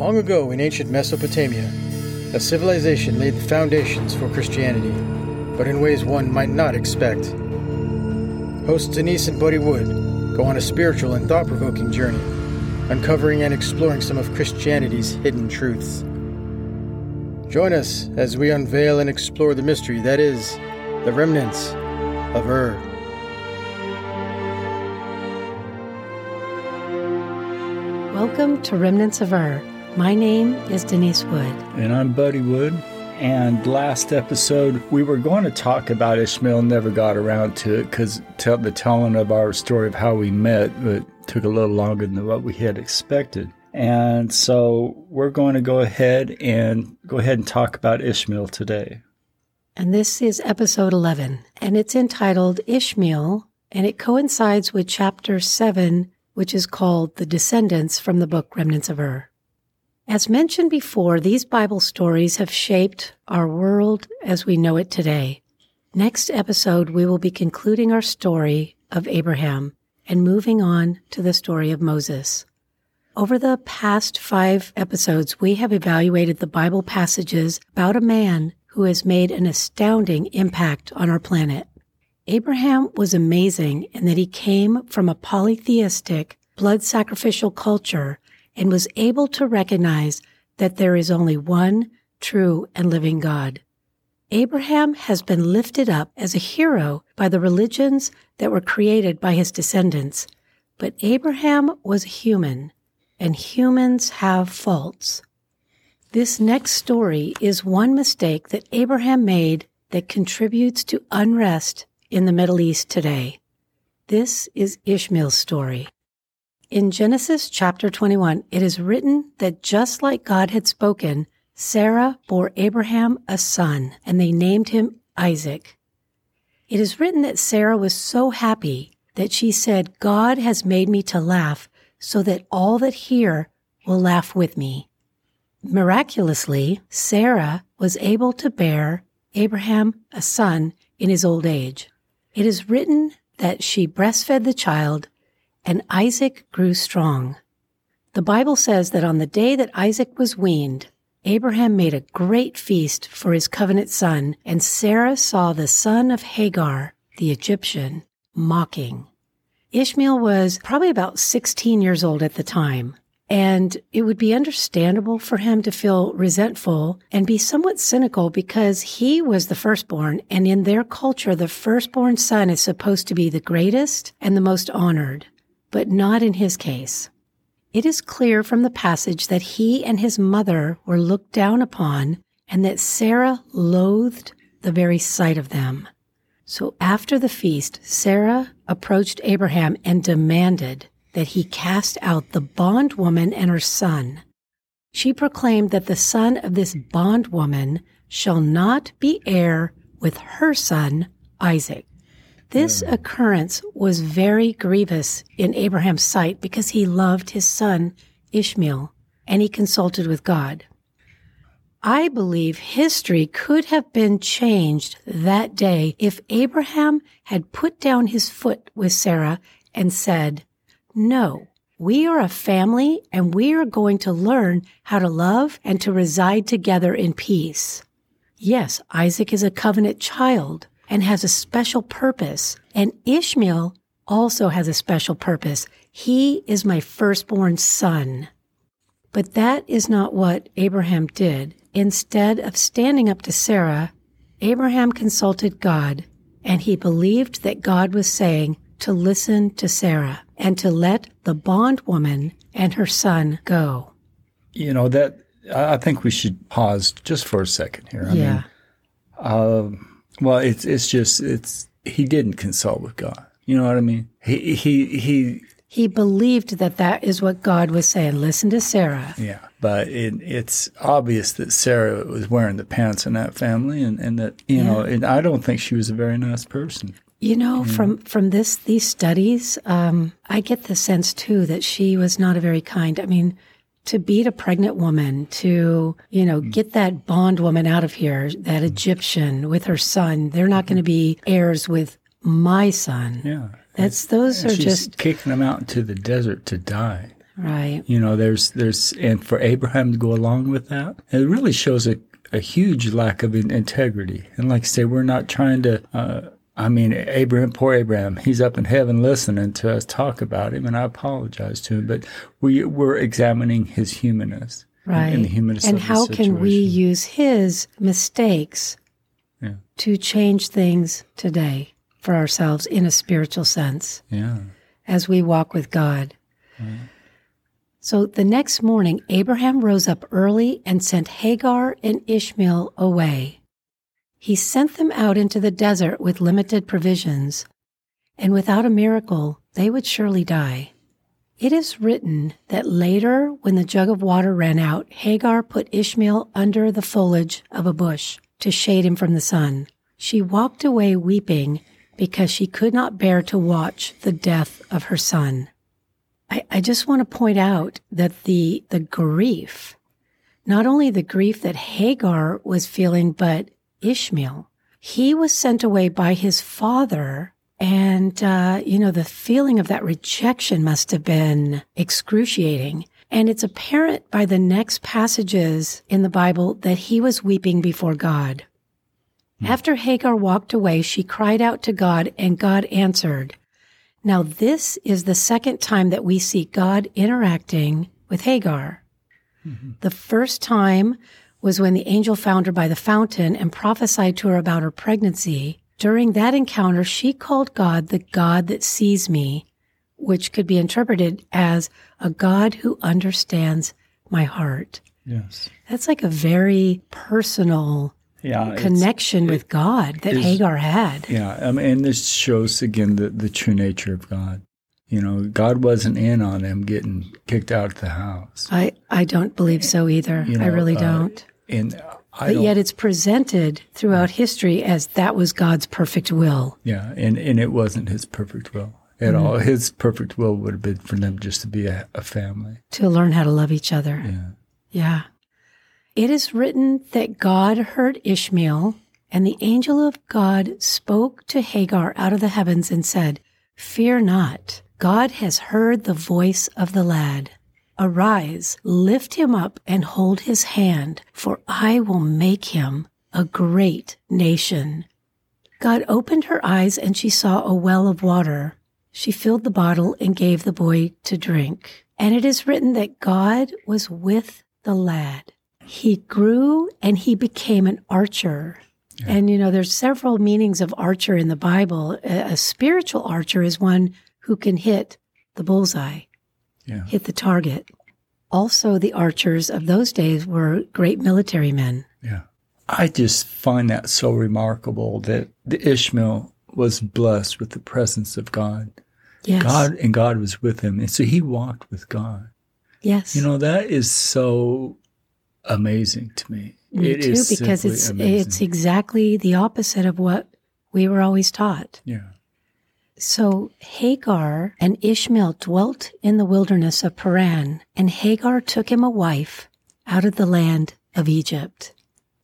Long ago in ancient Mesopotamia, a civilization laid the foundations for Christianity, but in ways one might not expect. Hosts Denise and Buddy Wood go on a spiritual and thought provoking journey, uncovering and exploring some of Christianity's hidden truths. Join us as we unveil and explore the mystery that is the remnants of Ur. Welcome to Remnants of Ur. My name is Denise Wood. And I'm Buddy Wood. And last episode, we were going to talk about Ishmael, never got around to it because tell the telling of our story of how we met, but took a little longer than what we had expected. And so we're going to go ahead and go ahead and talk about Ishmael today. And this is episode 11, and it's entitled Ishmael, and it coincides with chapter 7, which is called The Descendants from the book Remnants of Ur. As mentioned before, these Bible stories have shaped our world as we know it today. Next episode, we will be concluding our story of Abraham and moving on to the story of Moses. Over the past five episodes, we have evaluated the Bible passages about a man who has made an astounding impact on our planet. Abraham was amazing in that he came from a polytheistic, blood sacrificial culture and was able to recognize that there is only one true and living God. Abraham has been lifted up as a hero by the religions that were created by his descendants, but Abraham was a human, and humans have faults. This next story is one mistake that Abraham made that contributes to unrest in the Middle East today. This is Ishmael's story. In Genesis chapter 21, it is written that just like God had spoken, Sarah bore Abraham a son, and they named him Isaac. It is written that Sarah was so happy that she said, God has made me to laugh so that all that hear will laugh with me. Miraculously, Sarah was able to bear Abraham a son in his old age. It is written that she breastfed the child and Isaac grew strong. The Bible says that on the day that Isaac was weaned, Abraham made a great feast for his covenant son, and Sarah saw the son of Hagar, the Egyptian, mocking. Ishmael was probably about 16 years old at the time, and it would be understandable for him to feel resentful and be somewhat cynical because he was the firstborn, and in their culture, the firstborn son is supposed to be the greatest and the most honored but not in his case. It is clear from the passage that he and his mother were looked down upon and that Sarah loathed the very sight of them. So after the feast, Sarah approached Abraham and demanded that he cast out the bondwoman and her son. She proclaimed that the son of this bondwoman shall not be heir with her son, Isaac. This yeah. occurrence was very grievous in Abraham's sight because he loved his son Ishmael and he consulted with God. I believe history could have been changed that day if Abraham had put down his foot with Sarah and said, No, we are a family and we are going to learn how to love and to reside together in peace. Yes, Isaac is a covenant child, and has a special purpose. And Ishmael also has a special purpose. He is my firstborn son. But that is not what Abraham did. Instead of standing up to Sarah, Abraham consulted God and he believed that God was saying to listen to Sarah and to let the bondwoman and her son go. You know, that I think we should pause just for a second here. I yeah. Mean, uh, well, it's it's just it's he didn't consult with God. You know what I mean? He he he he believed that that is what God was saying. Listen to Sarah. Yeah, but it, it's obvious that Sarah was wearing the pants in that family, and, and that you yeah. know, and I don't think she was a very nice person. You know, from from this these studies, um, I get the sense too that she was not a very kind. I mean, to beat a pregnant woman, to, you know, mm. get that bond woman out of here, that mm. Egyptian with her son. They're not going to be heirs with my son. Yeah. That's those and are just kicking them out into the desert to die. Right. You know, there's there's and for Abraham to go along with that, it really shows a, a huge lack of integrity. And like I say, we're not trying to. Uh, I mean, Abraham, poor Abraham, he's up in heaven listening to us talk about him, and I apologize to him. But we we're examining his humanness, Right. and, and the humanness. and how can we use his mistakes Yeah. to change things today for ourselves in a spiritual sense Yeah. as we walk with God? So the next morning, Abraham rose up early and sent Hagar and Ishmael away. He sent them out into the desert with limited provisions, and without a miracle, they would surely die. It is written that later, when the jug of water ran out, Hagar put Ishmael under the foliage of a bush to shade him from the sun. She walked away weeping because she could not bear to watch the death of her son. I, I just want to point out that the the grief, not only the grief that Hagar was feeling, but Ishmael, he was sent away by his father, and uh, you know the feeling of that rejection must have been excruciating. And it's apparent by the next passages in the Bible that he was weeping before God. After Hagar walked away, she cried out to God, and God answered. Now, this is the second time that we see God interacting with Hagar. The first time was when the angel found her by the fountain and prophesied to her about her pregnancy. During that encounter, she called God the God that sees me, which could be interpreted as a God who understands my heart. Yes. That's like a very personal Yeah. connection with God that Hagar had. Yeah, I mean, and this shows again the, the true nature of God. You know, God wasn't in on them getting kicked out of the house. I, I don't believe so either. You I really uh, don't. And I But yet it's presented throughout history as that was God's perfect will. yeah, and, and it wasn't his perfect will at Mm-hmm. all. His perfect will would have been for them just to be a, a family. to learn how to love each other. Yeah. Yeah. It is written that God heard Ishmael, and the angel of God spoke to Hagar out of the heavens and said, Fear not, God has heard the voice of the lad. Arise, lift him up and hold his hand, for I will make him a great nation. God opened her eyes and she saw a well of water. She filled the bottle and gave the boy to drink. And it is written that God was with the lad. He grew and he became an archer. And you know, there's several meanings of archer in the Bible. A, a spiritual archer is one who can hit the bullseye, Yeah. hit the target. Also, the archers of those days were great military men. Yeah. I just find that so remarkable that the Ishmael was blessed with the presence of God. Yes. God and God was with him. And so he walked with God. Yes. You know, that is so amazing to me. Me It too, is because it's amazing. it's exactly the opposite of what we were always taught. yeah. So Hagar and Ishmael dwelt in the wilderness of Paran, and Hagar took him a wife out of the land of Egypt.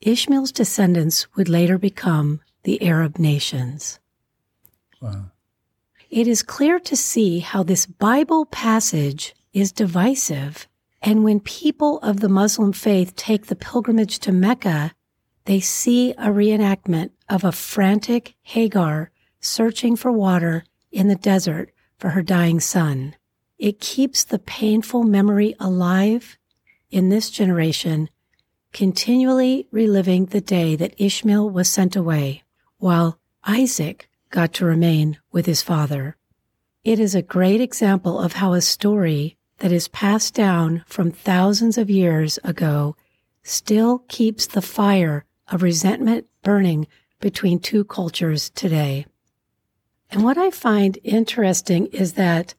Ishmael's descendants would later become the Arab nations. Wow. It is clear to see how this Bible passage is divisive. And when people of the Muslim faith take the pilgrimage to Mecca, they see a reenactment of a frantic Hagar searching for water in the desert for her dying son. It keeps the painful memory alive in this generation, continually reliving the day that Ishmael was sent away, while Isaac got to remain with his father. It is a great example of how a story that is passed down from thousands of years ago still keeps the fire of resentment burning between two cultures today. And what I find interesting is that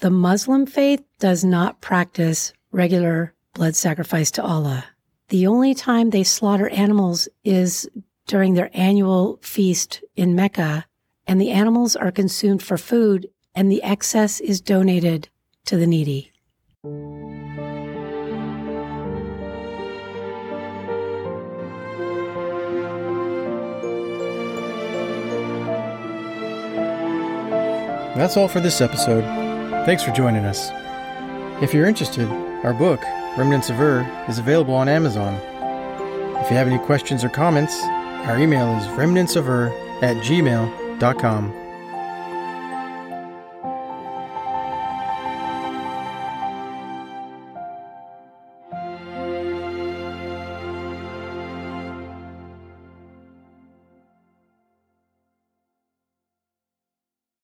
the Muslim faith does not practice regular blood sacrifice to Allah. The only time they slaughter animals is during their annual feast in Mecca, and the animals are consumed for food, and the excess is donated to the needy. That's all for this episode. Thanks for joining us. If you're interested, our book, Remnants of Ur, is available on Amazon. If you have any questions or comments, our email is remnantsofur at gmail.com.